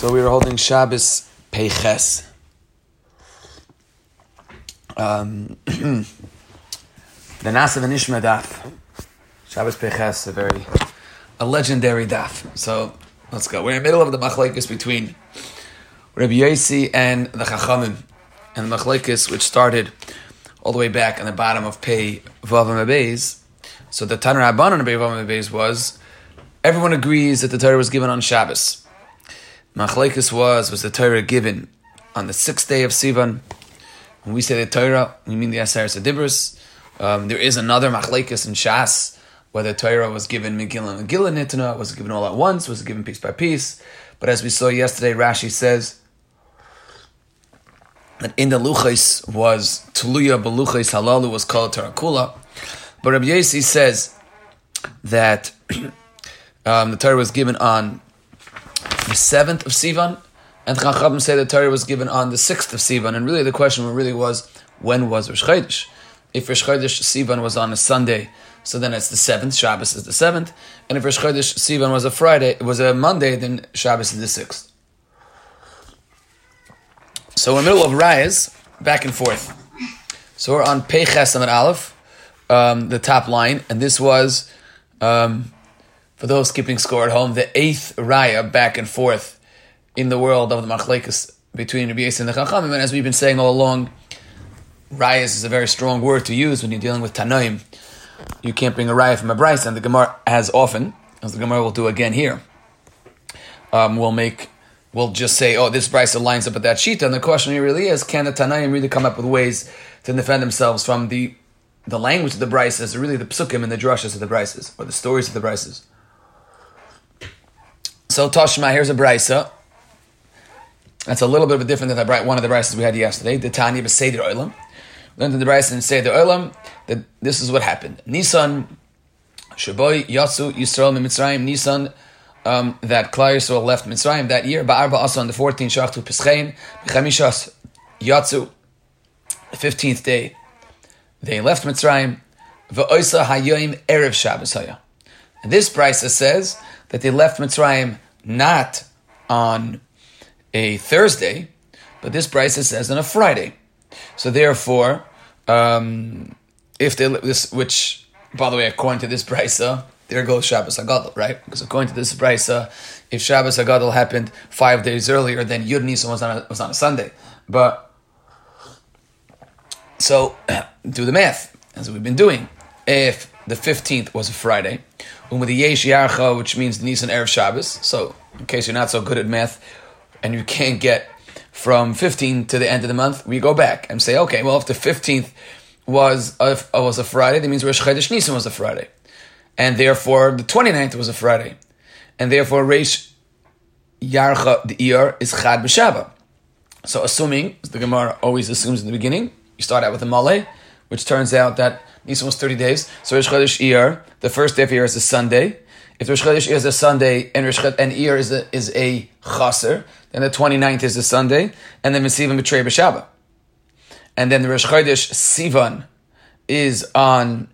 So we were holding Shabbos Peiches. Um, the Nasa Nishma daf. Shabbos Peiches, a very a legendary daf. So let's go. We're in the middle of the machlekes between Rabbi Yossi and the Chachamim, and the machlekes which started all the way back on the bottom of Pei Vavam Abeis. So the Tanur Abban on Pei Vavam Abeis was everyone agrees that the Torah was given on Shabbos. Machlekes was was the Torah given on the sixth day of Sivan. When we say the Torah, we mean the Aseres Adibris. Um, there is another Machlekes in Shas whether Torah was given Megillah and Megillah Nitana, was given all at once, was given piece by piece. But as we saw yesterday, Rashi says that in the Luchais was Tuluya Beluchais Halalu was called Tarakula. But Rabbi Yossi says that um, the Torah was given on the seventh of Sivan, and Chachamim say the Torah was given on the sixth of Sivan. And really, the question really was, when was Rosh Chodesh? If Rosh Chodesh Sivan was on a Sunday, so then it's the seventh. Shabbos is the seventh, and if Rosh Chodesh Sivan was a Friday, it was a Monday, then Shabbos is the sixth. So in the middle of Rayas, back and forth. So we're on Pei Chesam Aleph, um, the top line, and this was, um, for those keeping score at home, the eighth Raya back and forth in the world of the Machlekes between Rabbi Yisrael and the Chachamim. And as we've been saying all along, Rayas is a very strong word to use when you're dealing with Tanoim. You can't bring a Raya from a Bryce, and the Gemara, as often, as the Gemara will do again here, um, will make we'll just say, oh, this Brisa lines up with that sheet. And the question really is, can the Tanaim really come up with ways to defend themselves from the the language of the Brises, really the psukim and the drushes of the Brises, or the stories of the Brises? So Tashma, here's a Brisa. That's a little bit of a different than the, one of the Brises we had yesterday. The Tanya Beseder Olam. Learned in the Brisa and Seder Olam that this is what happened. Nisan, Shaboy, Yatsu, Yisrael, Mitzrayim, Nisan, um, that Klal Yisrael left Mitzrayim that year. Ba'arba also on the 14th Shachtu Peschein, B'chamishas Yatsu, the 15th day, they left Mitzrayim. V'oisa hayoim erev Shabbos haya. This Brisa says that they left Mitzrayim not on a Thursday, but this Brisa says on a Friday. So therefore, um, if they this, which by the way, according to this Brisa, there goes Shabbos Hagadol, right? Because according to this Brisa, if Shabbos Hagadol happened five days earlier, then Yud Nisan was on a, was on a Sunday. But so do the math as we've been doing. If the fifteenth was a Friday, and with the Yesh Yarcha, which means Nisan Erev Shabbos. So in case you're not so good at math and you can't get from 15 to the end of the month, we go back and say, okay, well, if the 15th was a, was a Friday, that means Rosh Chodesh Nisan was a Friday and therefore the 29th was a Friday, and therefore Reish Yarcha the Iyar is Chad B'Shaba. So assuming, as the Gemara always assumes in the beginning, you start out with a Malay, which turns out that Nisan was 30 days. So Rosh Chodesh Iyar, the first day of Iyar is a Sunday. If Rosh Chodesh Iyar is a Sunday and Rosh and Iyar is a, is a Chaser, then the 29th is a Sunday, and then Mesivim B'Trei B'Shaba. And then the Rosh Chodesh Sivan is on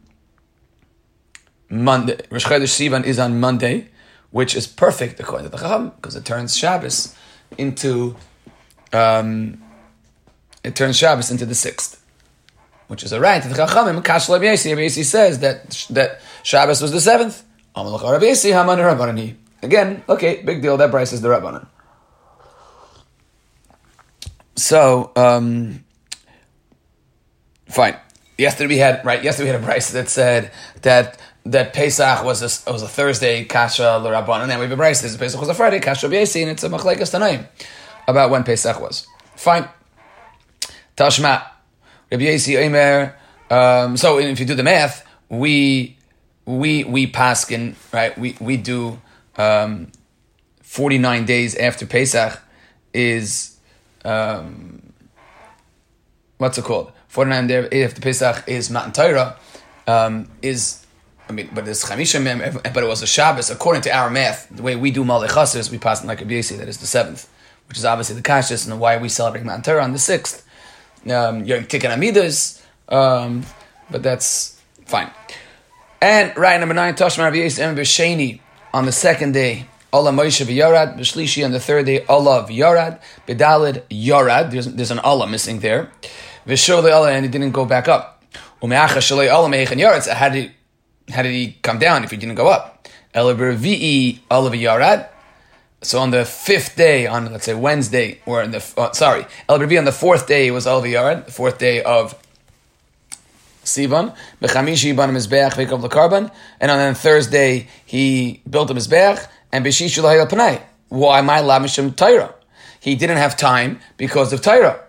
Monday. Rosh Chodesh Sivan is on Monday, which is perfect according to the Chacham because it turns Shabbos into um, it turns Shabbos into the sixth, which is a right. The Chachamim Kash Rabbi says that that Shabbos was the seventh. Again, okay, big deal. That Bryce is the Rabbanan. So, um, fine. Yesterday we had right. Yesterday we had a Bryce that said that that Pesach was a, was a Thursday, Kasha l'Rabban, and then we have a Bryce. This Pesach was a Friday, Kasha B'Yesi, and it's a Machlekes Tanaim about when Pesach was. Fine. Tashma, Rabbi Yesi Omer. Um, so if you do the math, we we we paskin right. We we do um, forty nine days after Pesach is um, what's it called? Forty nine days after Pesach is Matan Torah. Um, is I mean, but it's Chamisha Mem, but it was a Shabbos. According to our math, the way we do Malay Chasers, we pass in like a Biesi, that is the seventh, which is obviously the Kashas, and why we celebrate Matan Torah on the sixth. Um, Tikkun Amidas, um, but that's fine. And right number nine, Tashma Yisem B'Sheni on the second day Allah Moshe v'Yarad, B'Shlishi on the third day, Allah v'Yarad, B'Dalid Yarad, there's, there's an Allah missing there, V'Shole Allah, and he didn't go back up. U'me'acha Shalei Allah Me'echan Yarad, so how did, how did he come down if he didn't go up? El V'i Allah v'Yarad, so on the fifth day, on let's say Wednesday, or in the uh, sorry, El on the fourth day was El V'Yarad, the fourth day of Sivan, Bechamishi Ban Mizbeach Vekav Lakarban, and on Thursday he built a Mizbeach, and Beshishu Lahayel Panay. Why my Lamishim Tyra? He didn't have time because of Tyra.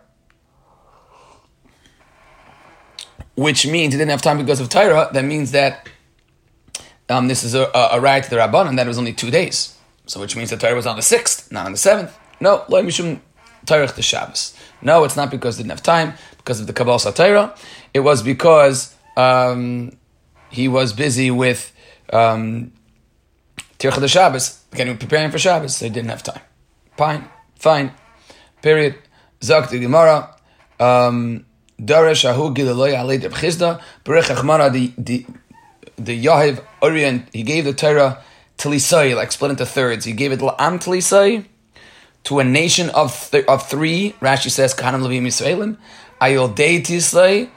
Which means he didn't have time because of Tyra, that means that um, this is a, a, a right to the Rabban, and that was only two days. So which means the Tyra was on the sixth, not on the seventh. No, Lo Mishum Tyrach the Shabbos. No, it's not because he didn't have time, because of the Kabbalah Satira. It was because um, he was busy with um, Tircha the Shabbos, getting preparing for Shabbos. So didn't have time. Fine, fine. Period. Zak the Gemara. Um, Darash Ahu Gilaloi Alei Deb Chizda. Berech Achmara, the Yahiv Orient, he gave the Torah Tlisai, like split into thirds. He gave it La'am Tlisai to a nation of th- of three. Rashi says Kahanam Levim Yisraelim. Ayol Dei Tislai,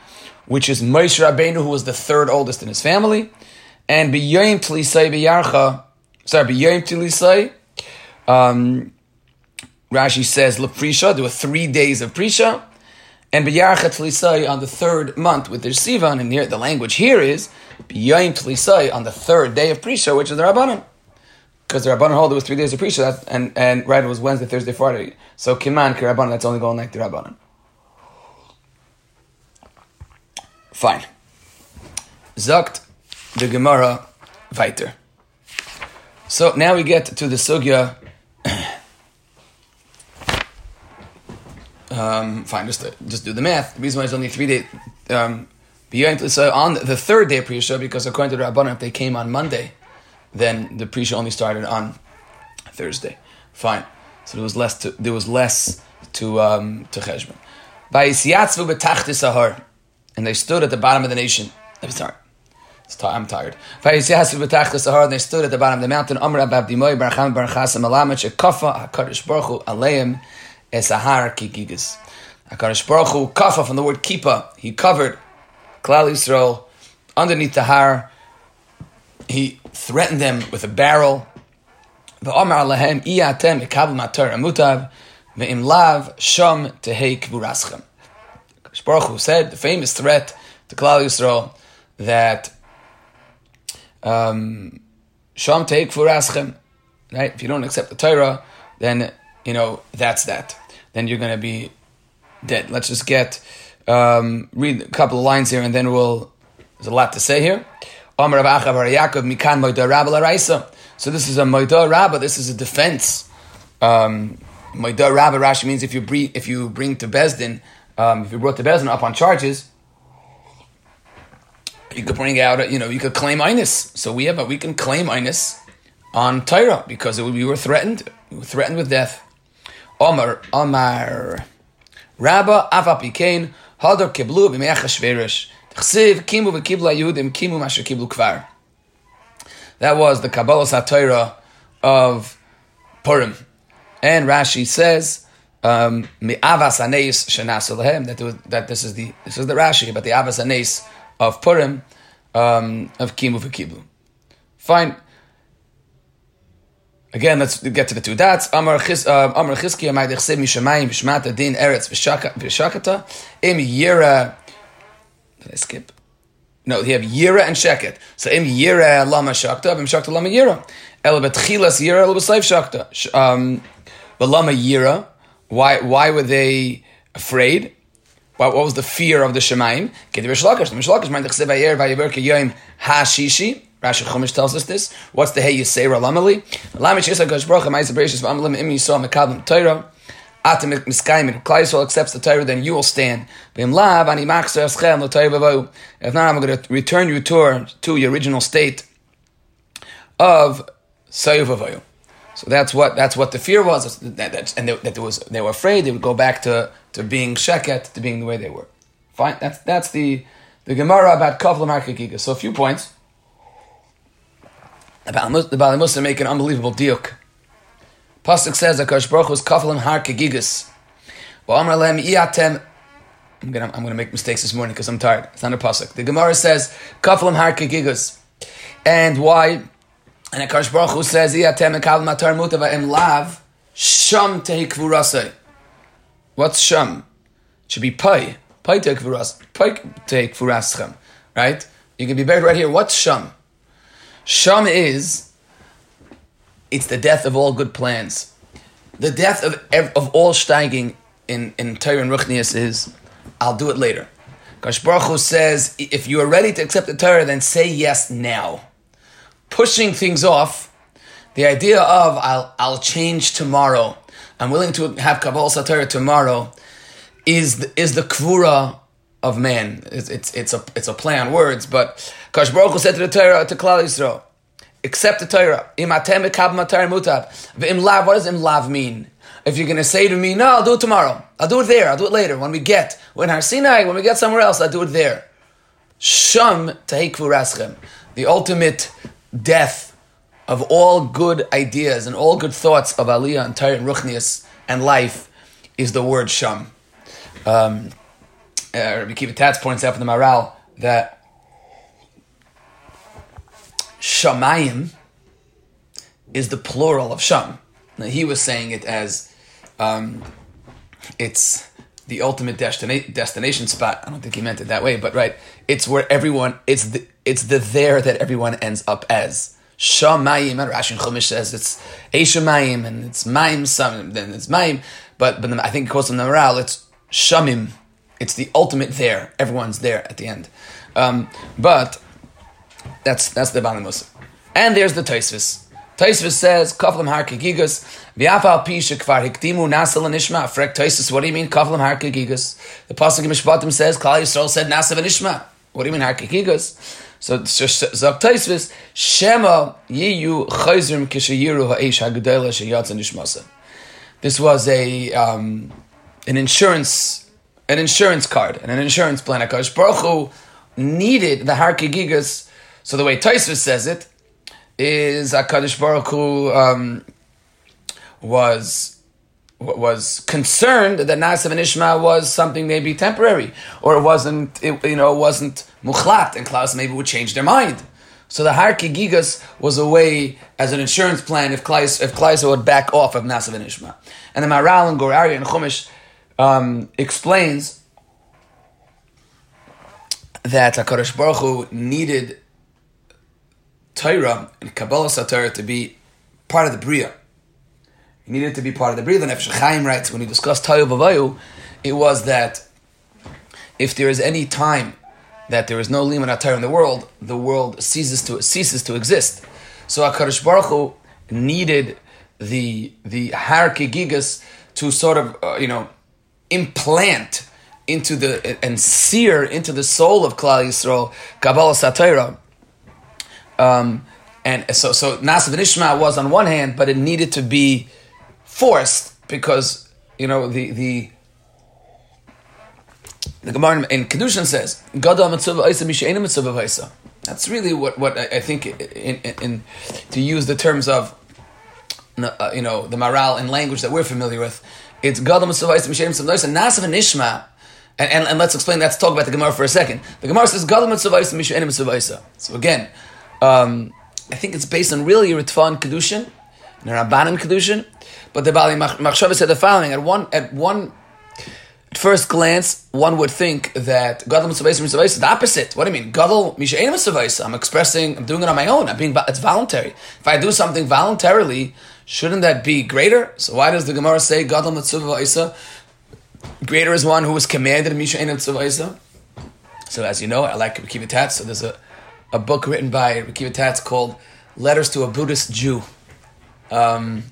which is Moshe Rabbeinu, who was the third oldest in his family, and B'Yoyim Tlisai B'Yarcha. Sorry, B'Yoyim Tlisai. Um, Rashi says Leprisha. There were three days of Prisha. And B'Yarcha Tlisai on the third month with their Sivan, and here the language here is B'Yoyim Tlisai on the third day of Prisha, which is the Rabbanim because the Rabbanon hold it was three days of Prisha, and, and right, it was Wednesday, Thursday, Friday. So Kiman, Kirabbanon, that's only going like the Rabbanon. Fine. Zakt the Gemara weiter. So now we get to the Sugya. um, fine, just, just do the math. The reason why it's only three days. Um, so on the third day of Prisha, because according to the Rabbanon, if they came on Monday, then the Prisha only started on Thursday. Fine. So there was less to there was less to um, to Cheshbon. And they stood at the bottom of the nation. I'm sorry. I'm tired. And they stood at the bottom of the mountain. Amr Abdimoy Baracham Barachasam Alamet Shekafa HaKadosh Baruch Aleim Esahar Kigigas. HaKadosh Baruch Hu Kafa from the word Kipa. He covered Klal Yisrael underneath the Har. He threatened them with a barrel. The Omar Lahem Iatem Ikav Matar Amutav Ve'im Lav Sham Tehei Kvuraschem. Baruch said the famous threat to Klal Yisrael that um, Sham Tehei Kvuraschem. Right? If you don't accept the Torah, then you know that's that. Then you're going to be dead. Let's just get um, read a couple of lines here, and then we'll. There's a lot to say here. So this is a Moida Rabba, this is a defense. Um, Moida Rabba Rashi means if you bring, if you bring to Bezdin, um, if you brought to Bezdin up on charges, you could bring out, you know, you could claim Inus. So we have, a, we can claim Inus on Torah because it, we were threatened, we were threatened with death. Omar, Omar, Rabba Avapikain, Hadar Kiblu b'meach Hashverish. That was the Kabbalah Satira of Purim. And Rashi says, um, that, that this is the this is the Rashi about the avas anes of Purim um, of kimu v'kiblu. Fine. Again, let's get to the two dots. Amar Chizki Mishamayim Din Eretz V'Shakata Im Yira did I skip? No, they have Yira and Sheket. So im Yira lama shakta, im shakta lama Yira. El betchilas Yira, el b'sayv shakta. Um, but lama Yira, why, why were they afraid? What, what was the fear of the Shemaim? Kedi Rishlakish. The Rishlakish meant chsev ayer vayiver kiyayim ha-shishi. Rashi Chumash tells us this. What's the hey Yisera lamali? Lamish Yisra Gosh Baruch HaMayis HaBereshis V'amalim Im Yisrael Mekabim Torah. Atem miskayim Klal Yisrael accepts the Torah, then you will stand. If not, I'm going to return you to, to your original state of Sayuvavayu. So that's what that's what the fear was, that, that, and they, that was they were afraid they would go back to, to being sheket, to being the way they were. Fine, that's that's the the Gemara about Kafla Markagiga. So a few points. about The Bali Muslim make an unbelievable diuk Pasuk says that Kadosh Baruch was kafalim har kegigas. V'amar. I'm gonna I'm gonna make mistakes this morning because I'm tired. It's not a pasuk. The Gemara says kafalim har kegigas, and why? And Akash Baruch Hu says iatem ekal matar mutava em lav sham tehi kvurasei. What's sham? It should be pai. Pai tehi kvuras. Pai tehi kvuraschem. Right? You can be buried right here. What's sham? Sham is it's the death of all good plans. The death of of all steiging in in Torah and Ruchnias is I'll do it later. Kash says if you are ready to accept the Torah, then say yes now. Pushing things off, the idea of I'll I'll change tomorrow. I'm willing to have Kabbalah Satorah tomorrow is the, is the kvura of man. It's, it's, it's, a, it's a play on words, but Kash said to the Torah, to Klal Yisrael, accept the Torah. Im atem mutab. V'im lav, what does im lav mean? If you're going to say to me, no, I'll do it tomorrow. I'll do it there. I'll do it later. When we get, when Har Sinai, when we get somewhere else, I'll do it there. Sham raschem. The ultimate death of all good ideas and all good thoughts of Aliyah and Torah and Ruchnias and life is the word Sham. Um, uh, Rabbi Kiva Tatz points out from the Maral that Shamayim is the plural of Sham. Now, he was saying it as um, it's the ultimate destina- destination spot. I don't think he meant it that way, but right, it's where everyone. It's the it's the there that everyone ends up as. Shamayim, and Rashi Chumash says it's Eshamayim, and it's Maim, some, then it's Maim, but but I think it calls them the Maral, it's Shamim. It's the ultimate there. Everyone's there at the end. Um, but that's that's the Balamus. And there's the Taisvis. Taisvis says, Kaflam har kegigas, v'afal pi shekvar hiktimu nasal nishma. Frek Taisvis, what do you mean Kaflam har kegigas? The Pasuk in Mishpatim says, Klal Yisrael said nasa v'nishma. What do you mean har kegigas? So Zok Taisvis, Shema yiyu chayzrim kishayiru ha'esh ha'gedela sheyatza nishmasa. This was a um, an insurance an insurance card and an insurance plan. Akash Baruch Hu needed the har kegigas. So the way Taisvis says it is Hakadosh Baruch Hu um, was was concerned that Nasav and Ishma was something maybe temporary, or it wasn't, it, you know, it wasn't muchlat, and Klaus maybe would change their mind. So the Har Gigas was a way as an insurance plan if Klaus if Klaus would back off of Nasav and Ishma. And the Maral and Gur Aryeh and Chumash um, explains that Hakadosh Baruch Hu needed Torah and Kabbalah Satorah to be part of the Bria. He needed to be part of the Bria. The Nefesh Chaim writes when he discussed Tayu Bavayu, it was that if there is any time that there is no Liman Torah in the world, the world ceases to ceases to exist. So Hakadosh Baruch Hu needed the the Har Gigas to sort of uh, you know implant into the and sear into the soul of Klal Yisrael Kabbalah Satira. Um, and so, so Nasav and Ishma was on one hand, but it needed to be forced because you know the the the Gemara in Kedushin says Gadol mitzvah isa misheinu mitzvah isa. That's really what what I, think in, to use the terms of uh, you know the moral and language that we're familiar with. It's Gadol mitzvah isa misheinu mitzvah isa. Nasav and Ishma. And, and, let's explain. Let's talk about the Gemara for a second. The Gemara says Gadol mitzvah isa misheinu mitzvah isa. So again, um, I think it's based on really Ritvan Kedushin, and Rabbanim Kedushin. But the Bali Machshava said the following: at one, at one, at first glance, one would think that Gadol Mitzvah is the opposite. What do you mean? Gadol Mishayin Mitzvah. I'm expressing. I'm doing it on my own. I'm being. It's voluntary. If I do something voluntarily, shouldn't that be greater? So why does the Gemara say Gadol Mitzvah Greater is one who was commanded Mishayin Mitzvah. So as you know, I like tats. So there's a a book written by Rikiva Tatz called Letters to a Buddhist Jew. Um,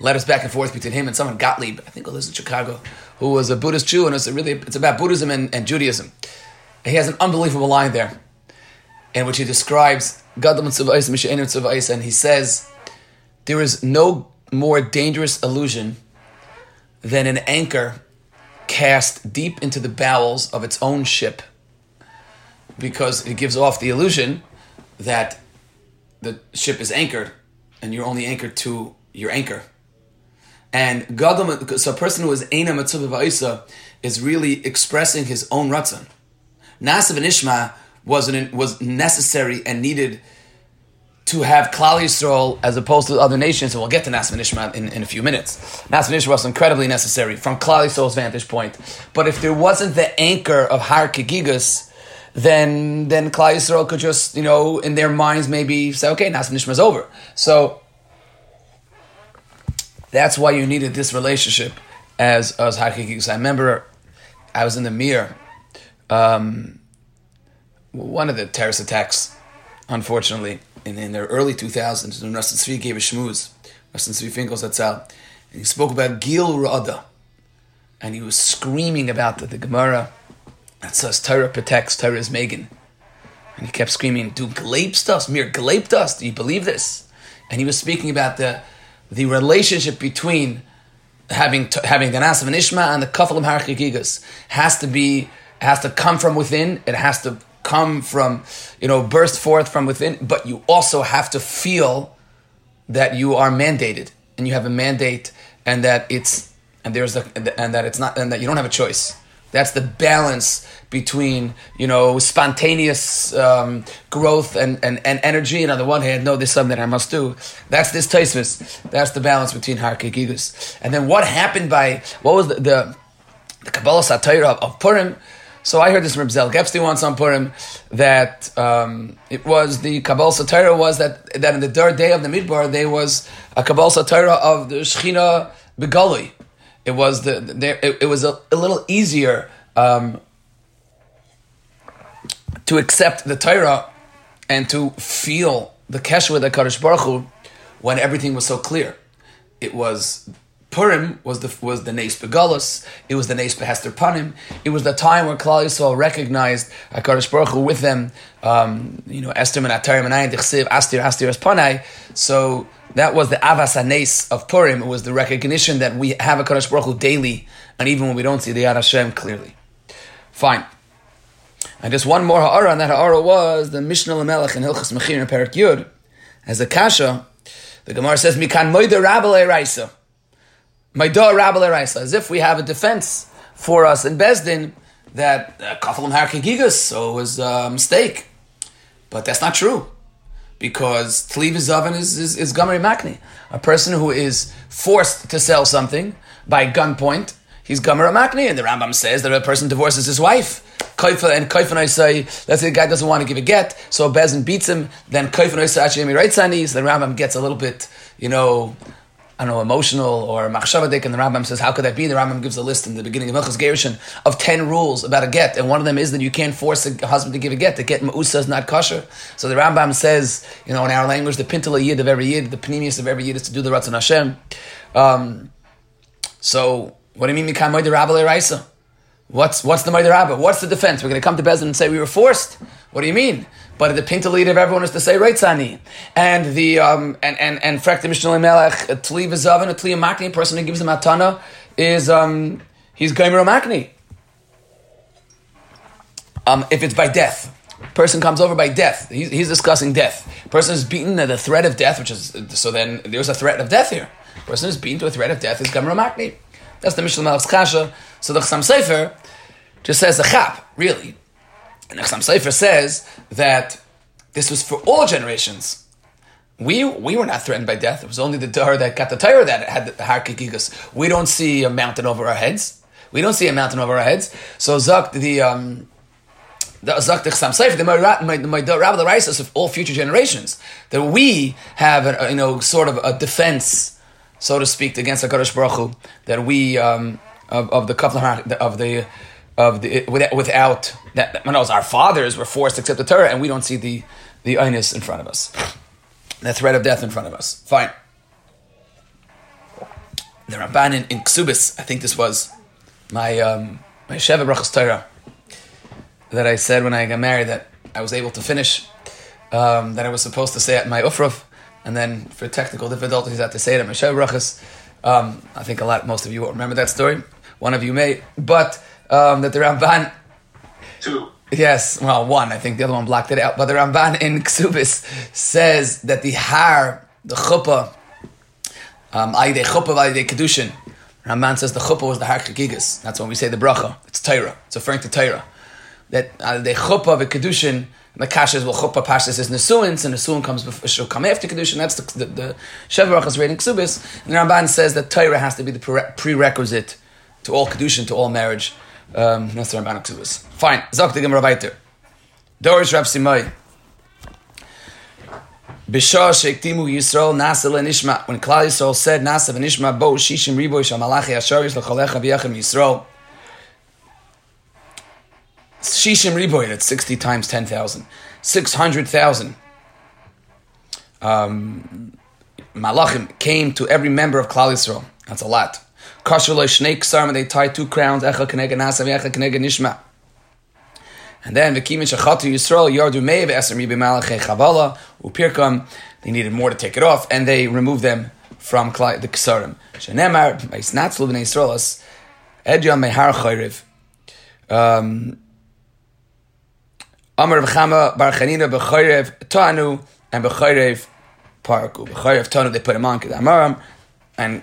letters back and forth between him and someone, Gottlieb, I think it was in Chicago, who was a Buddhist Jew, and it's really it's about Buddhism and, and Judaism. He has an unbelievable line there, in which he describes Gadol and Mishimutsuvais, and he says, There is no more dangerous illusion than an anchor cast deep into the bowels of its own ship because it gives off the illusion that the ship is anchored and you're only anchored to your anchor. And Gadol, so a person who is Eina Matzuva Va'isa is really expressing his own Ratzon. Nasiv and Ishma was, an, was necessary and needed to have Klal Yisrael as opposed to other nations, and we'll get to Nas Ishma in, in a few minutes. Nas Ishma was incredibly necessary from Klal Yisrael's vantage point. But if there wasn't the anchor of Har Kegigas, then then Klal Yisrael could just, you know, in their minds maybe say, okay, Nas Ishma is over. So that's why you needed this relationship as, as Har Kegigas. I remember I was in the Mir, um, one of the terrorist attacks, unfortunately in, in the early 2000s when Rustin Tzvi gave a shmooze, Rustin Tzvi Finkel's Hatzal, and he spoke about Gil Rada, and he was screaming about the, the Gemara that says Torah protects, Torah Megan. And he kept screaming, "Do gleipst us, mir gleipt us? Do you believe this?" And he was speaking about the the relationship between having having Nasav and Ishma and the Kafalim Harchigigas has to be has to come from within. It has to come from, you know, burst forth from within, but you also have to feel that you are mandated and you have a mandate and that it's and there's a and that it's not and that you don't have a choice. That's the balance between you know spontaneous um, growth and, and, and energy, and on the one hand, no, this is something that I must do. That's this taisvis. That's the balance between harkikigus. And then what happened by what was the the, the Kabbalah Satira of, of Purim? So I heard this from Zelig Epstein once on Purim that um, it was the Kabbalah Satira was that that in the third day of the Midbar there was a Kabbalah Satira of the Shechina Begali. It was the, it, it, was a, a little easier um, to accept the Torah and to feel the kesher with the Kaddish Baruch Hu when everything was so clear. It was Purim was the was the Nes Begalus. It was the Nes Behester Panim. It was the time where Klal Yisrael recognized Hakadosh Baruch Hu with them. Um, you know, Esther and Atarim and Ayin Astir Astir Panai. So that was the Avas Hanes of Purim. It was the recognition that we have a Kadosh Baruch Hu daily, and even when we don't see the Yad Hashem clearly. Fine. And just one more ha'ara, and that ha'ara was the Mishnah Lamelech in Hilchas Mechir and Perak Yud. As a kasha, the Gemara says, Mikan moida rabale raisa. Maida rabale raisa. As if we have a defense for us in Bezdin that Kafalim uh, so it was a mistake. But that's not true because Tliv Zavin is, is, is Makni. A person who is forced to sell something by gunpoint, he's Gamari Makni. And the Rambam says that a person divorces his wife. Kaifa and Kaifa I say, let's say the guy doesn't want to give a get, so Bezin beats him, then Kaifa and I say, actually, right so the Rambam gets a little bit, you know, I don't know, emotional or machshavadik, and the Rambam says, how could that be? The Rambam gives a list in the beginning of Milchus Gerushin of 10 rules about a get, and one of them is that you can't force a husband to give a get. The get ma'usa is not kosher. So the Rambam says, you know, in our language, the pintala yid of every yid, the panemius of every yid is to do the Ratzon Hashem. Um, so, what do you mean, Mikam Moide Rabba Raisa? What's, what's the Moide Rabba? What's the defense? We're going to come to Bezin and say we were forced. What do you mean? But the pinta lead of everyone is to say Reitzani. And the um and and and Frek the Mishnah Melech, a Tli Vizavin, a Tli Makni, a person who gives him Atana is um he's Gomer Makni. Um, if it's by death, person comes over by death. He's, he's discussing death. Person is beaten at the threat of death, which is so. Then there's a threat of death here. Person is beaten to a threat of death is Gomer Makni. That's the Mishnah Melech's Kasha. So the Chassam Sofer just says a chap, really. And Chassam Sofer says that this was for all generations. We we were not threatened by death. It was only the Dahar that got the Torah that had the Harkikigas. We don't see a mountain over our heads. We don't see a mountain over our heads. So Zak the um, the Zak the Chassam Sofer the Rabbi the Rice of all future generations that we have a, you know sort of a defense, so to speak, against Hakadosh Baruch Hu, that we um, of, of the of the of the without that knows our fathers were forced to accept the Torah and we don't see the the einus in front of us, the threat of death in front of us. Fine. The Ramban in, in Ksubis, I think this was my um, my Sheva Brachas Torah that I said when I got married that I was able to finish um, that I was supposed to say at my Ufruf, and then for technical difficulties I had to say it at my Sheva Brachas. Um, I think a lot, most of you won't remember that story. One of you may, but um, that the Ramban. Two. Yes, well, one. I think the other one blocked it out. But the Ramban in Ksubis says that the har, the chuppah, Um, Ayde chuppah, ayde kedushin. Ramban says the chuppah was the har chagigas. That's when we say the bracha. It's Torah. It's referring to Torah. That the chuppah of kedushin, the kasha is well chuppah pashas is nesuins, and nesuin comes before, she'll come after kedushin. That's the the, the Shevarach reading ksubis. And the Ramban says that Torah has to be the prerequisite to all kedushin, to all marriage. Um, the Ramban ksubis. Fine. Zok the Gemara weiter. Dorish Rav Simai. Bishah Shektimu Yisrael. When Klal Yisrael said Nasa Nishma Bo Shishim Riboy Shamalachi Asharish Lechalecha V'yachem Yisrael. Shishim Riboy, that's 60 times 10,000. 600,000. Um, Malachim came to every member of Klal Yisrael. That's a lot. Kasher Lo Shnei they tied two crowns. Echa Kenega Nasa V'echa Kenega Nishma. And then shachatu Yisrael yardu chavala upirkam. They needed more to take it off, and they removed them from the ksarim. Shenemar b'isnatzlu b'nei Yisraelas edyam mehar chayriv. Um, Amar v'chama bar chanina tanu and b'chayriv parku. B'chayriv tanu they put him on kedamaram and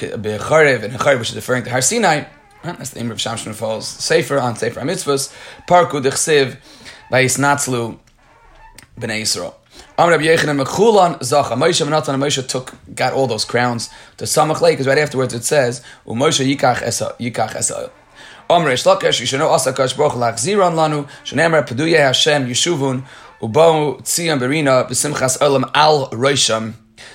b'chayriv and chayriv which is referring to Har Sinai. That's the name of Shamshon Falls Sefer on Sefer HaMitzvahs. Parku dechsev vayisnatzlu b'nei Yisrael. Amr Rabbi Mechulan Zacha. Moshe Menatan and Moshe took, got all those crowns to Samach Lake, because right afterwards it says, Moshe Yikach Esa, Yikach Esa. Amr Eshlakesh, Yishano Asakash Baruch Lachziran Lanu, Shanemer Peduye Hashem Yeshuvun, Ubo Tzion Berina, B'simchas Olam Al Roisham.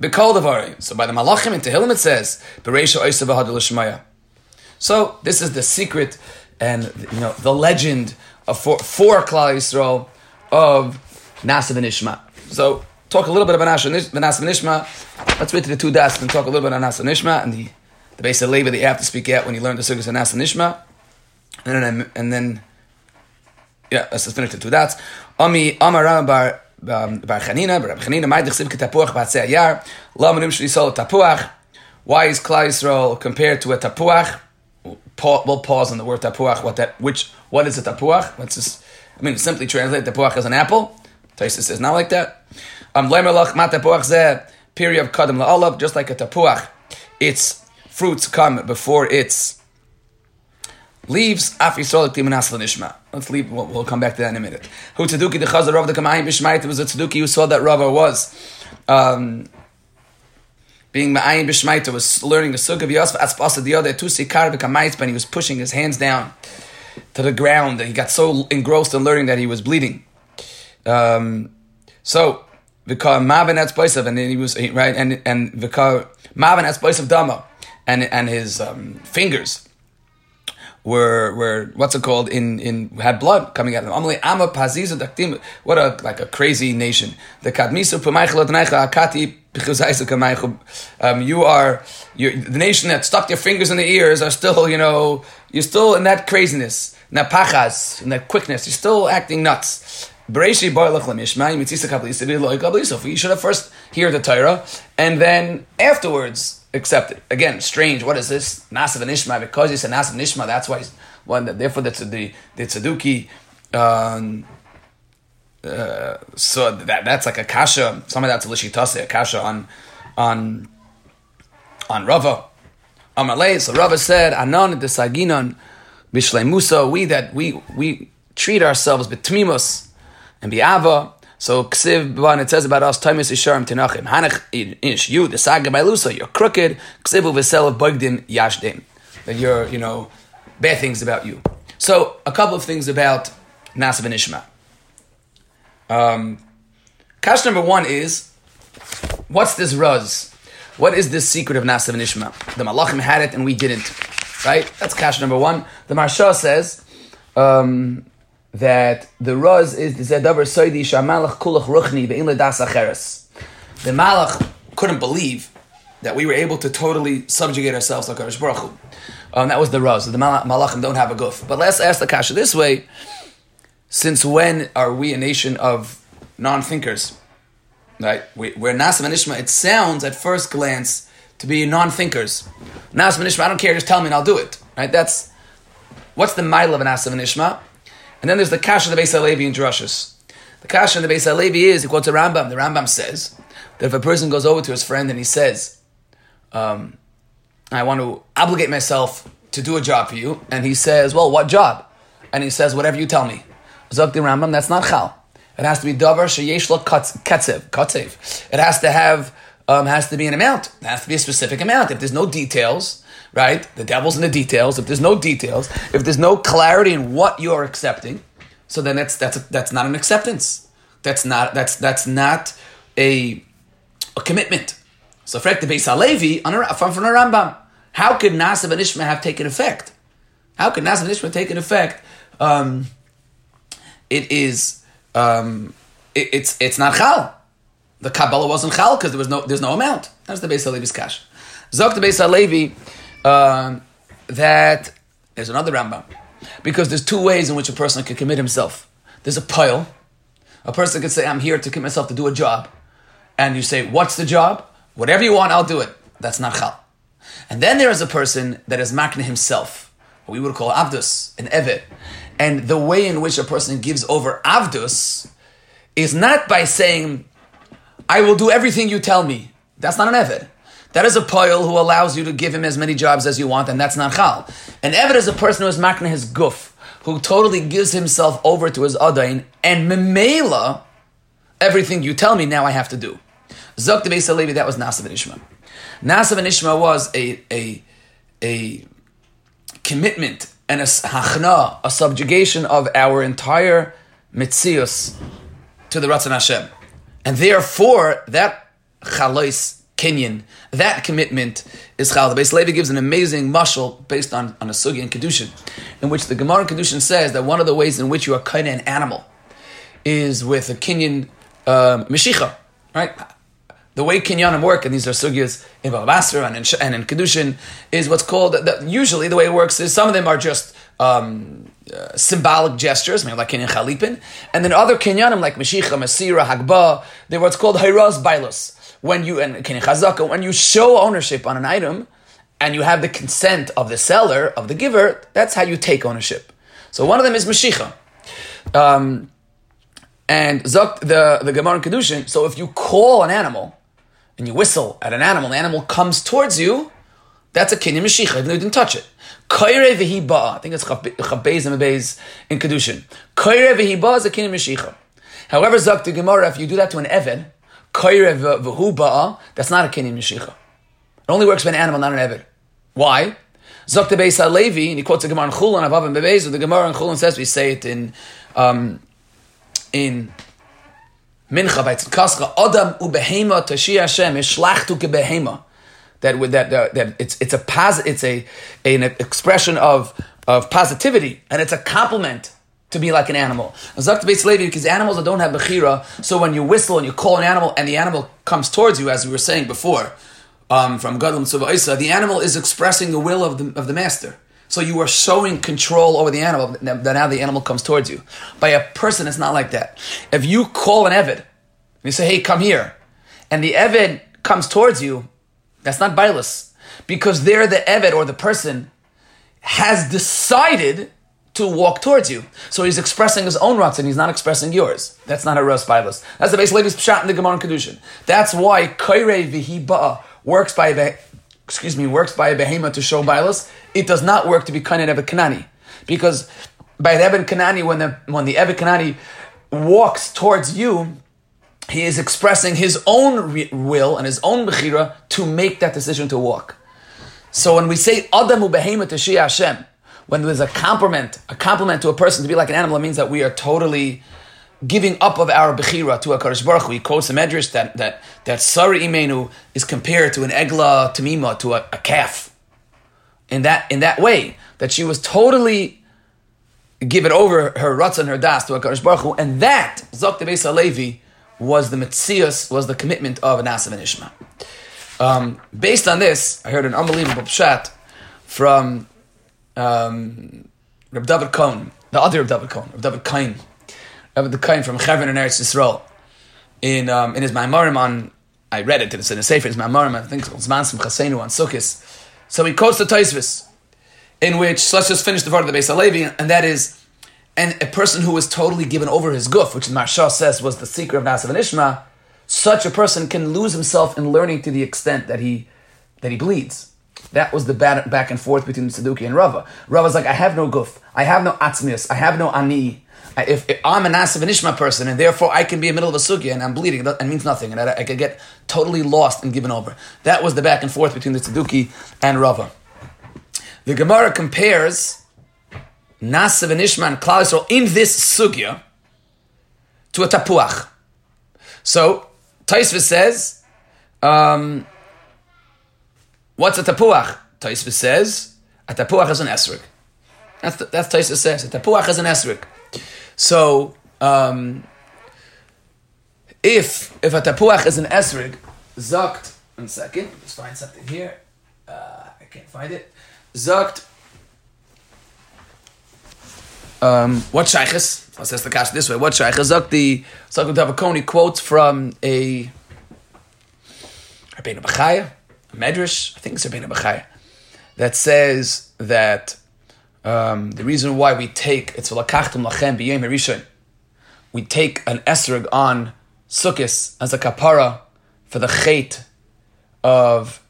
B'Kol Devarai. So by the Malachim in Tehillim it says So this is the secret and you know the legend of for, for Klal Yisrael of Nasa and Ishma. So talk a little bit about Nasa and Ishma. Let's wait to the two das and talk a little bit about Nasa and Ishma and the, the base of labor that you have to speak out when you learn the Sukkot of Nasa and Ishma. And then, and then yeah, let's finish the two dots. Ami Amar bar Why is Klal Yisrael compared to a Tapuach? we'll pause on the word tapuach. What that? Which? What is a tapuach? Let's just. I mean, simply translate tapuach as an apple. Taisa says not like that. Um, lemelach mat tapuach zeh period of kadam la'olav, just like a tapuach. Its fruits come before its leaves. Af yisrael nishma. Let's leave. We'll, we'll, come back to that in a minute. Who tzeduki the chazar of the kamayim b'shmait was a tzeduki who saw that Rava was. Um, being Ma'ayin B'Shmaita, was learning the Sukkah of Yosef Aspasa the other, Tusi Kar but he was pushing his hands down to the ground, he got so engrossed in learning that he was bleeding. Um, so, Vikar Mavin Etzboisav, and then he was, right, and, and Vikar Mavin Etzboisav Dama, and, and his um, fingers were were what's it called in in had blood coming out of them. What a like a crazy nation. The kadmisu akati um, you are the nation that stuck your fingers in the ears are still you know you're still in that craziness, in that pachas, in that quickness. You're still acting nuts. You should have first hear the Torah and then afterwards accepted. Again, strange. What is this? Nasav and Ishma. Because he a Nasav and Ishma, that's why he's one. That, therefore, that's the the Tzeduki. Um, uh, so that that's like a kasha. Some of that's lishitase, a kasha on on on Rava. Amalei. So Rava said, "Anon the saginon bishlei Musa. We that we we treat ourselves betmimus and be biava so ksiv when it says about us, Taimis Isharim Tinachim. Hanach ish you the saga by Lusa, you're crooked. Ksivu v'sel of Bogdim Yashdim. That you're you know bad things about you. So a couple of things about Nasav and Ishma. Um, Kash number one is what's this Ruz? What is this secret of Nasav and Ishma? The Malachim had it and we didn't. Right? That's cash number one. The Marsha says. Um, that the Raz is the Zedavar Soidi Shamalach Kulach Ruchni Acheres. The Malach couldn't believe that we were able to totally subjugate ourselves to Baruch. Um, that was the Raz. The Malachim don't have a guf. But let's ask the kasha this way: Since when are we a nation of non-thinkers? Right? We, we're Nasim and Ishma. It sounds at first glance to be non-thinkers. Nasim and Ishma. I don't care. Just tell me and I'll do it. Right? That's what's the mile of an Nasim and Ishma. And then there's the kasha of the Beis Halevi and Drushas. The kasha in the Beis Halevi is he quotes a Rambam. The Rambam says that if a person goes over to his friend and he says, um, I want to obligate myself to do a job for you. And he says, Well, what job? And he says, Whatever you tell me. Zakti Rambam, that's not chal. It has to be davar sheyeshla katzev, katzev. It has to have, um, has to be an amount. It has to be a specific amount. If there's no details, right? The devil's in the details. If there's no details, if there's no clarity in what you're accepting, so then that's that's that's not an acceptance. That's not that's that's not a a commitment. So, for the Beis Halevi from from the Rambam, how could Nasav and Ishma have taken effect? How could Nasav and Ishma taken effect? Um, it is um, it, it's it's not chal. The Kabbalah wasn't chal because there was no there's no amount. That's the Beis Halevi's kash. Zok the Beis Halevi um, that there's another Rambam because there's two ways in which a person can commit himself. There's a pile. A person could say, "I'm here to commit myself to do a job," and you say, "What's the job?" Whatever you want, I'll do it. That's not chal. And then there is a person that is makna himself, what we would call avdus, an evet. And the way in which a person gives over avdus is not by saying, I will do everything you tell me. That's not an evet. That is a poil who allows you to give him as many jobs as you want, and that's not chal. An evet is a person who is makna his guf, who totally gives himself over to his adain, and memela, everything you tell me now I have to do. Zok Beis Halevi, that was Nasav and Ishma. Nasav and Ishma was a, a, a commitment and a hachna, a subjugation of our entire mitzius to the Ratzon Hashem. And therefore, that chalais kinyan, that commitment is chal. The Beis Levi gives an amazing mushal based on, on a sugi and kedushin, in which the Gemara in kedushin says that one of the ways in which you are kind an animal is with a kinyan um, mishicha, right? the way kinyanim work, and these are sugyas in Bava Basra and in, and in Kedushin, is what's called, that usually the way it works is some of them are just um, uh, symbolic gestures, maybe like kinyan chalipin, and then other kinyanim like Meshicha, Masira, Hagba, they're what's called hayraz bailos. When you, and chazaka, when you show ownership on an item, and you have the consent of the seller, of the giver, that's how you take ownership. So one of them is Meshicha. Um, and Zok, the, the Gemara in Kedushin, so if you call an animal, and you whistle at an animal, the animal comes towards you, that's a kinyan mashicha, even though you didn't touch it. Koire v'hi I think it's chabez and mebez in Kedushin. Koire v'hi is a kinyan mashicha. However, Zak to Gemara, if you do that to an Eved, that's not a kinyan mashicha. It only works with an animal, not an Eved. Why? Zak to Beis Levi, and he quotes the Gemara in Chulon, Avav and Bebez, the Gemara in Chulon says, we say it in, um, in mincha by tzkascha adam ubehema tashi Hashem ishlachtu kebehema. That that, that that it's it's a posit it's a, an expression of of positivity and it's a compliment to be like an animal. Because animals that don't have bechira. So when you whistle and you call an animal and the animal comes towards you, as we were saying before, um, from Gadlam Tzava the animal is expressing the will of the of the master. So you are showing control over the animal, that now the animal comes towards you. By a person, it's not like that. If you call an Evid, and you say, hey, come here, and the Evid comes towards you, that's not bailus. Because there the Evid or the person has decided to walk towards you. So he's expressing his own and he's not expressing yours. That's not a Ros Bailus. That's the Beis Levi's Pshat in the Gemara and Kedushin. That's why Kaire Vihi works by the excuse me, works by a behema to show bailus, it does not work to be kain Eben Kanani. Because by the Eben Kanani, when the when the Eben Kanani walks towards you, he is expressing his own re- will and his own bechira to make that decision to walk. So when we say Adamu behema to Hashem, when there's a compliment, a compliment to a person to be like an animal, it means that we are totally giving up of our bechira to a Kadosh Baruch Hu. He quotes a medrash that that that Sari Imenu is compared to an egla tamima to a, a, calf. In that in that way, that she was totally given over her ruts and her das to a Kadosh Baruch Hu, and that Zok Beis Levi was the mitzias, was the commitment of an Asav and Ishma. Um, based on this, I heard an unbelievable pshat from um, David Cohn, the other Reb David Cohn, Reb David Kain, Reb David Kain from Chevron and Eretz Yisrael. In, um, in his Maimarim on, I read it, it's in a Sefer, his Maimarim, I think it's Zman from Chasenu on Sukkis. So he quotes the Taisvis, in which, let's just finish the part of the Beis Halevi, and that is, and a person who was totally given over his guf, which Maharsha says was the secret of Nasav and Ishma, such a person can lose himself in learning to the extent that he that he bleeds. That was the back and forth between the Saduki and Rava. Rava's like, I have no guf, I have no atzmius, I have no ani. If, if I'm a Nasav and Ishma person, and therefore I can be in the middle of a sugya and I'm bleeding, that means nothing, and I, I could get totally lost and given over. That was the back and forth between the Saduki and Rava. The Gemara compares Nasav and Ishma and Klal in this sugya to a tapuach. So Taisva says, um, what's a tapuach? Taisva says, a tapuach is an esrik. That's, that's Taisva says, a tapuach is an esrik. So, um, if if a tapuach is an esrig, zakt, one second, let's find something here. Uh, I can't find it. Zakt, um, what shaykhis? Let's the cash this way. What shaykhis? Zakt the Zakt Davakoni quotes from a Rabbeinu Bechaya, a medrash, I think it's Rabbeinu Bechaya, that says that um, the reason why we take it's lakachtum lachem b'yom rishon, we take an esrog on sukkis as a kapara for the chait of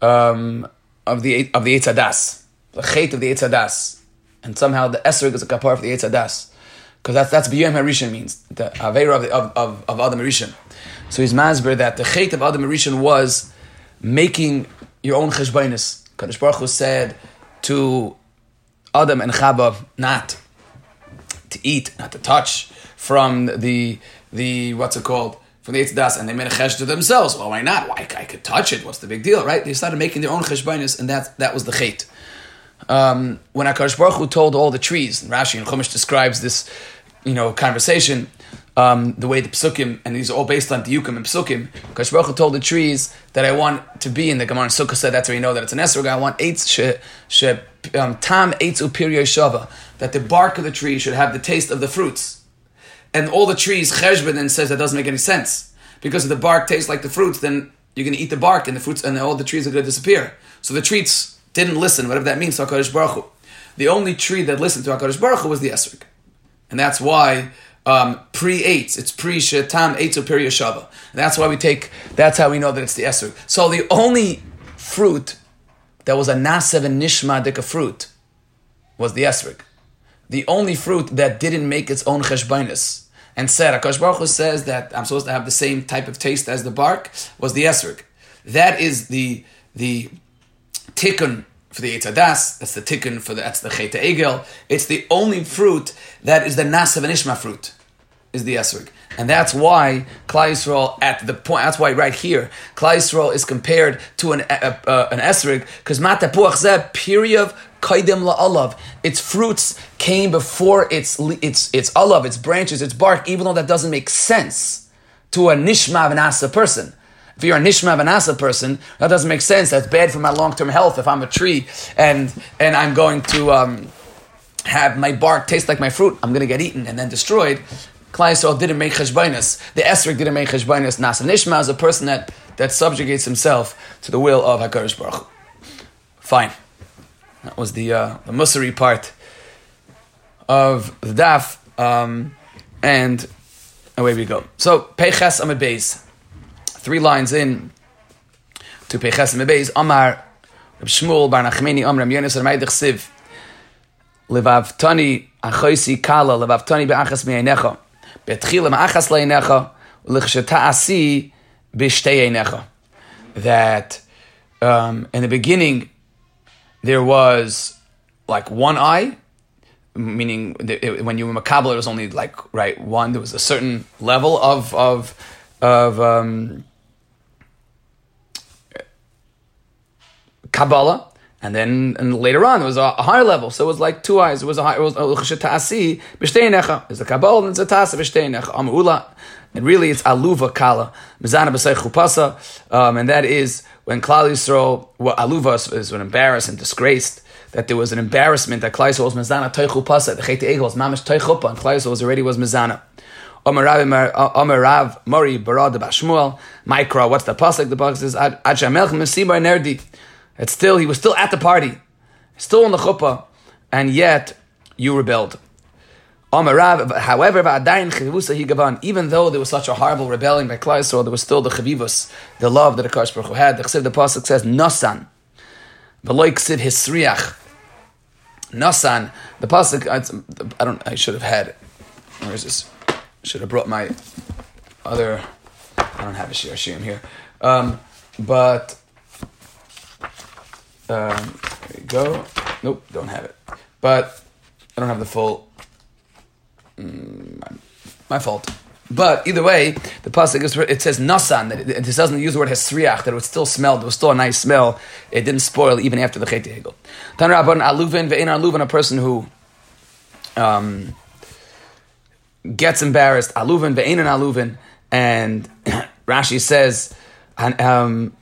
um, of the of the etzadas, the chait of the etzadas, and somehow the esrog is a kapara for the etzadas, because that's that's b'yom harishon means the avera of, of of of Adam Rishon. So he's masber that the chait of Adam Rishon was making your own cheshbainis. Kadosh Baruch Hu said to Adam and Chava not to eat, not to touch from the the what's it called from the das, and they made a chesh to themselves. Well, why not? Why I could touch it? What's the big deal, right? They started making their own cheshbainis, and that that was the chait. Um, when Akash Baruch Hu told all the trees, and Rashi and Chumash describes this, you know, conversation, um, the way the psukim, and these are all based on diukim and psukim. Akash Baruch told the trees that I want to be in the Gemara and Sukkah said that's where you know that it's an esrog. I want eight she, she, um, tam eitz upiriyo shava that the bark of the tree should have the taste of the fruits, and all the trees cheshbon then says that doesn't make any sense because if the bark tastes like the fruits, then you're going to eat the bark and the fruits and all the trees are going to disappear. So the trees didn't listen, whatever that means to Hakadosh Baruch Hu. The only tree that listened to Hakadosh Baruch Hu was the esrog, and that's why um, pre eights. It's pre shetam eitz peri shava. That's why we take. That's how we know that it's the esrog. So the only fruit that was a nasev and nishma dika fruit was the esrog. The only fruit that didn't make its own cheshbainis and said, Akash Baruch Hu says that I'm supposed to have the same type of taste as the bark was the esrog. That is the the tikkun for the Eitzadas, that's the tikkun for the, that's the Cheta Egel. It's the only fruit that is the Nasav and Ishma fruit, is the Esrog. And that's why Yisrael at the point, that's why right here, Yisrael is compared to an, uh, an Esrog, because Matapuach Zeh, Piriyav Kaidim La'alav. Its fruits came before its, its, its alav, its branches, its bark, even though that doesn't make sense to a Nishma Vanasa person. If you're a Nishma Vanasa person, that doesn't make sense. That's bad for my long term health. If I'm a tree and and I'm going to um, have my bark taste like my fruit, I'm going to get eaten and then destroyed. Yisrael didn't make cheshbainis. The Esrik didn't make cheshbainis. Nasa Nishma is a person that, that subjugates himself to the will of Hakadosh Baruch. Fine. That was the uh, the Musari part of the daf, um, and away we go. So Peches Amid Beis three lines in to Peches Mebeis, Amar Reb Shmuel Bar Nachmeni Amram Yonis Ramayich Siv Levav Tani Achoisi Kala Levav Tani Be'achas Me'enecha Betchila Me'achas Le'enecha L'chsheta'asi B'shtei that um, in the beginning there was like one eye meaning when you were makabel, it was only like right one. There was a certain level of of of um, Kabbalah, And then and later on, it was a, a, higher level. So it was like two eyes. It was a high, it was Ta'asi b'shteinecha. It's a Kabbalah and it's a Tasa b'shteinecha. Amula. And really it's Aluva Kala. Mizana b'sei chupasa. Um, and that is when Klal Yisrael, well, Aluva is when embarrassed and disgraced, that there was an embarrassment that Klal Yisrael was Mizana Teichu Pasa. The Chet Egel was Mamish Teichupa. And Klal Yisrael was already was Mizana. Omer Rav Mori Barad Bashmuel Mikra. What's the pasuk? The pasuk says Ad Shamelch Mesibar Nerdi. It's still he was still at the party, still in the chuppah, and yet you rebelled. However, even though there was such a horrible rebellion by Klal there was still the chavivus, the love that Kadosh Baruch Hu had. The the pasuk says Nasan. V'loik sid hisriach. Nasan. The pasuk. I don't. I should have had. Where is this? Should have brought my other. I don't have a share shirim here, um, but um, there you go. Nope, don't have it. But I don't have the full. Mm, my, fault. But either way, the pasuk it says nasan it, it, doesn't use the word hesriach that it would still smell. There was still a nice smell. It didn't spoil even after the chet hegel. Tanrabon aluvin ve'in aluvin a person who. Um, gets embarrassed, aluvin ve'enin aluvin, and Rashi says, um,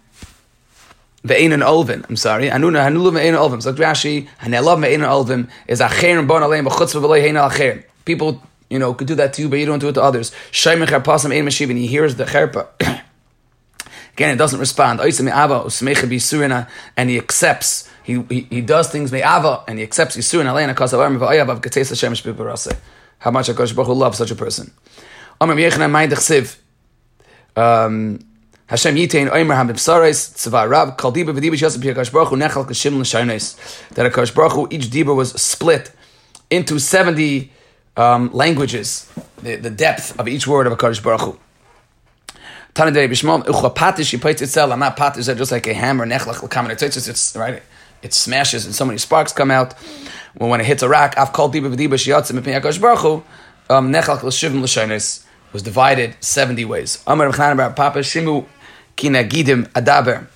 ve'enin olvin, I'm sorry, anuna hanulu ve'enin olvin. So Rashi, hanelav ve'enin olvin is acherim bon aleim b'chutz v'v'lei hein acherim. People, you know, could do that too, but you don't do it to others. Shaymech harpasam ein mashiv, and he hears the cherpa. Again, it doesn't respond. And he accepts. He, he, he does things me'ava, and he accepts Yisurin how much HaKadosh Baruch Hu loves such a person. Um, Hashem Yitein Omer HaMibsares Tzva Rav Kal Dibur V'Dibur Yosef HaKadosh Baruch Nechal Kashim L'Shaynes that HaKadosh Baruch each Dibur was split into 70 um, languages, the, the depth of each word of HaKadosh Baruch Hu. Tana Dei Bishmom Ucha Patish Yipaitz Itzel Amah Patish is just like a hammer Nechlach L'Kamen It's right it smashes and so many sparks come out when, when it hits a rock, I've called Diba V'Diba Shiyatzim Mipnei HaKadosh Baruch Hu, um, Nechal L'Shivim was divided 70 ways. Amar Papa Shimu Kinagidim Adaber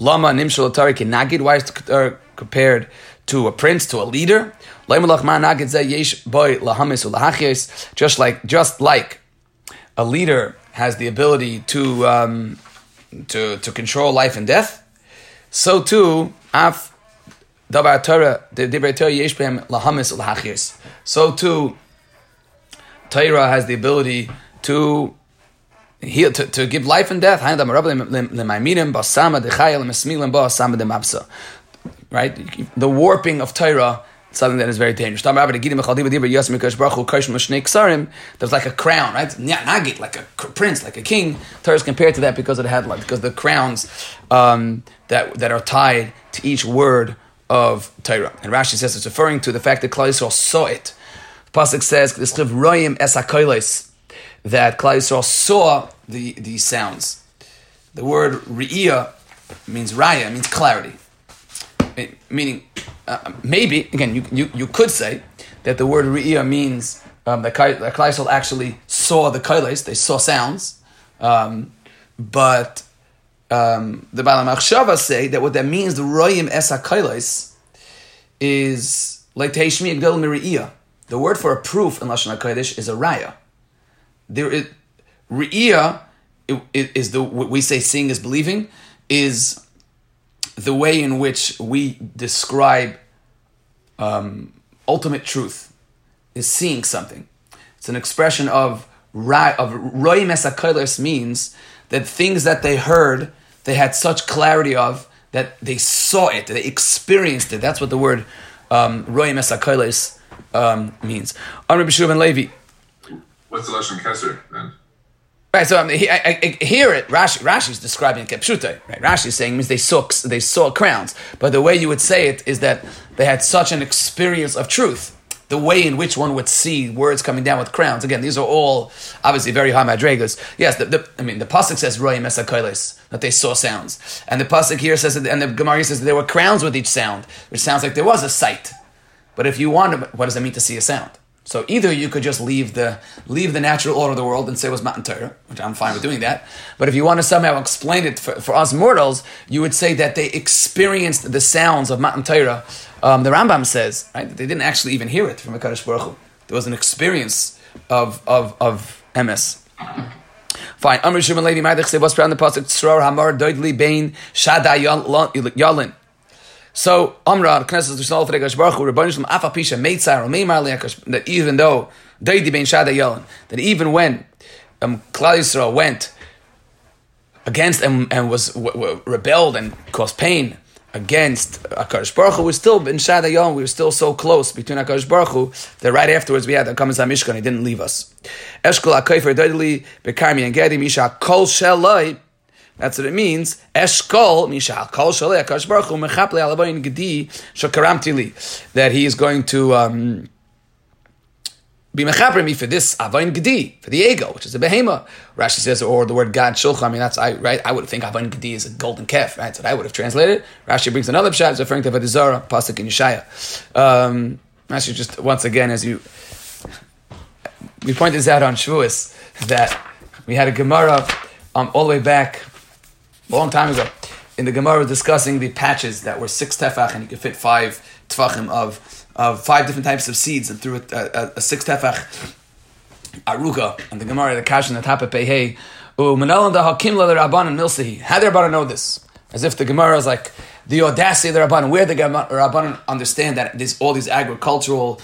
Lama Nimshal Atari Kinagid, why is the compared to a prince, to a leader? Just like, just like a leader has the ability to um, to to control life and death, so too, af Davar Torah, yesh lahamis. So too, Torah has the ability to heal, to, to give life and death. Right, the warping of Torah something that is very dangerous. There's like a crown, right? Nagit, like a prince, like a king. Torah is compared to that because it had like because the crowns um, that that are tied to each word of Torah. And Rashi says it's referring to the fact that Klal Yisrael saw it. Pasuk says, that Klal Yisrael saw the, these sounds. The word Re'iyah means raya, means clarity. It, meaning, uh, maybe, again, you, you, you could say that the word Re'iyah means um, that Klal Yisrael actually saw the Kailes, they saw sounds, um, but um, the Balamachshava say that what that means, the royim esakailis, is like teishmi agdel miri'iyah. The word for a proof in Lashon HaKodesh is a raya. There is, re'iyah is the, we say seeing is believing, is the way in which we describe um, ultimate truth, is seeing something. It's an expression of, of royim esakailis means that things that they heard they had such clarity of that they saw it, they experienced it. That's what the word um, roim esakailes um, means. Amr B'Shuv and Levi. What's the lashon keser then? Right, so I, I, I, hear it. Rashi, Rashi is describing kepshute. Right, is saying means they saw they saw crowns, but the way you would say it is that they had such an experience of truth the way in which one would see words coming down with crowns. Again, these are all obviously very high madrigas. Yes, the, the, I mean the pasuk says royim esakailes that they saw sounds, and the pasuk here says that, and the Gemara says that there were crowns with each sound, which sounds like there was a sight. But if you want, what does it mean to see a sound? So either you could just leave the leave the natural order of the world and say it was Matan Torah, which I'm fine with doing that. But if you want to somehow explain it for, for us mortals, you would say that they experienced the sounds of Matan Torah. Um, the Rambam says right they didn't actually even hear it from Hakadosh Baruch Hu. There was an experience of of of MS. Fine. Amr Shimon Levi Maidich say what's the pasuk Tzror Hamar Doidli Bain Shada Yalin. So Amra Knesset Rishon Alter Baruch Hu Rebbeinu Shalom Afa Pisha Meitzar Meimar that even though Doidli Bain Shada Yalin that even when um, Klal Yisrael went against and, and was w- w- rebelled and caused pain against Akash Baruch Hu, we still in Shadayom, we were still so close between Akash Baruch Hu that right afterwards we had the Kamaz Mishkan, he didn't leave us. Eshkol Akayfer Dodili, Bekarmi and Gedi, Misha Kol Shelai, that's what it means. Eshkol, Misha Kol Shelai, Akash Baruch Hu, Mechaple Gedi, that he is going to, um, be mechaper me for this avain gedi for the ego, which is a behema. Rashi says, or the word God shulcha. I mean, that's I right. I would think avain gedi is a golden calf, right? So I would have translated. Rashi brings another pshat, referring to Vadizara pasuk in Yeshaya. Um, Rashi just once again, as you we pointed this out on Shavuos that we had a Gemara um, all the way back a long time ago. In the Gemara, discussing the patches that were six tefach and you could fit five tefachim of of five different types of seeds and through a, a, a six tefach aruga and the Gemara the Kash and the of Pehei u'menalan da hakim la rabban and milsehi. How did Rabbanan know this? As if the Gemara is like the audacity of the Rabbanan. Where the Rabbanan understand that this, all these agricultural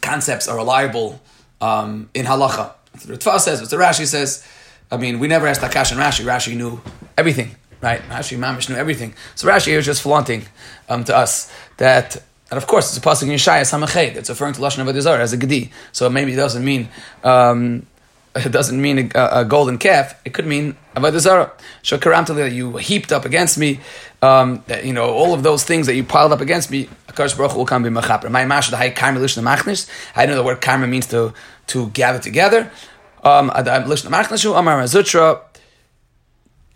concepts are reliable um, in halacha. What the Ritva says, what the Rashi says. I mean, we never asked Akash and Rashi. Rashi knew everything, right? Rashi Mamish knew everything. So Rashi was just flaunting um, to us that and of course, it's a pasuk in Yeshaya Samached. It's referring to lashon avodah as a gedi. So maybe it doesn't mean um, it doesn't mean a, a, golden calf. It could mean avodah zarah. Shakaram that you heaped up against me. Um, that, you know all of those things that you piled up against me. Akash Baruch will come be machaper. My mash the high karma lishna machnis. I know the word karma means to to gather together. Um,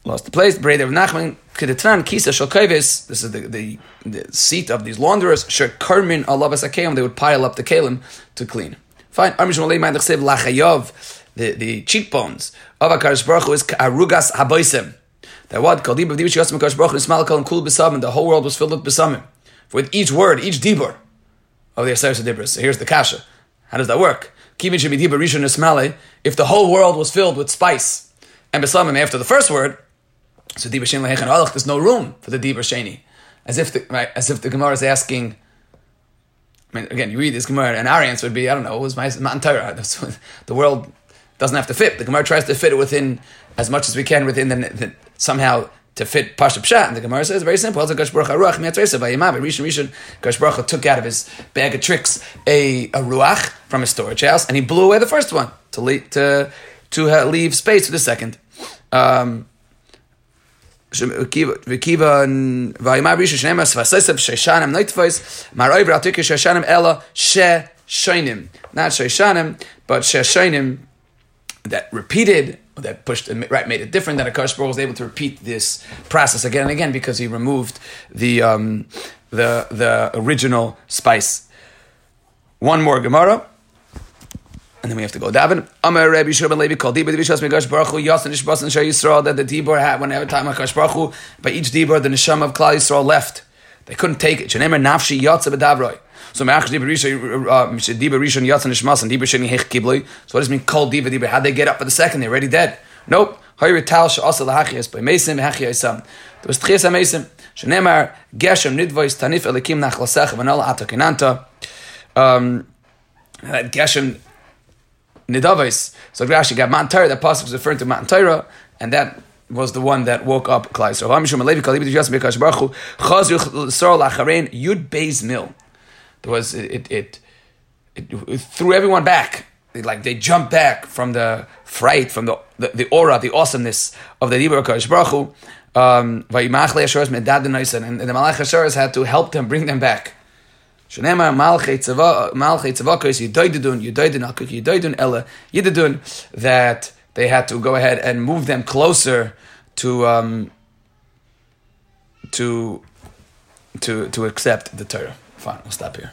lost the place. Breder of Nachman, Kedetran, Kisa Shalkovis, this is the, the, the, seat of these launderers, Shir Karmin Alavas they would pile up the Kalim to clean. Fine. Lachayav, the, the cheekbones of Akash Baruch is Arugas Haboisim. That what? Kal Dibur Dibish Yosem Akash Baruch Hu Ismail Kal and Kul Besamim, the whole world was filled with Besamim. With each word, each Dibur of the Aseret Dibur. So here's the Kasha. How does that work? If the whole world was filled with spice, and Besamim after the first word, so there's no room for the Dibur Sheni. As if the, right, as if the Gemara is asking, I mean, again, you read this Gemara, and our answer would be, I don't know, it was my Matan Torah. The world doesn't have to fit. The Gemara tries to fit it within as much as we can within the, the somehow to fit Pasha Pshat. And the Gemara says, very simple. Also, Gosh Baruch Ruach Miatresa by Rishon Rishon, Gosh Baruch took out of his bag of tricks a, Ruach from his storage house and he blew away the first one to leave, to, to uh, leave space for the second. Um, Vikiva Vayimar Rishon Shnemas Vasesav Sheshanim Neitvois Maroiv Ratikah Sheshanim Ella She Shainim. Not Sheshanim, but Sheshanim that repeated that pushed right made it different that Akash Baruch was able to repeat this process again and again because he removed the um, the the original spice one more Gemara and then we have to go daven. Amar Rabbi Shurban Levi called Dibur Divishas Megash Baruch Hu Yasin Ishbas Yisrael that the Dibur had whenever time Hakadosh Baruch Hu by each Dibur the neshama of Klal Yisrael left. They couldn't take it. Shenemer Nafshi Yatsa B'Davroi. So Me'ach Dibur Rishon uh, Dibur Rishon Yasin Ishmas and Dibur Sheni Hech Kibloi. So what does it mean? Called Dibur Dibur. How'd they get up for the second? They're already dead. Nope. Hayri Tal She'asa Lahachias by Mesim Hechia Isam. There was Tchias HaMesim. Shenemar Geshem Nidvois Tanif Elikim Nachlasech V'Nala Atakinanta. Um, Geshem Nidavis. So Rashi got Matan Torah. That pasuk is referring to Matan Torah, and that was the one that woke up Klai. Yud Beis Mil. There was it it, it it threw everyone back. like they jumped back from the fright, from the, the, the aura, the awesomeness of the Dibur Kadosh Baruch Hu. Um, and, and the Malach Hasharas had to help them, bring them back. Ella that they had to go ahead and move them closer to um, to to to accept the Torah. Fine, we'll stop here.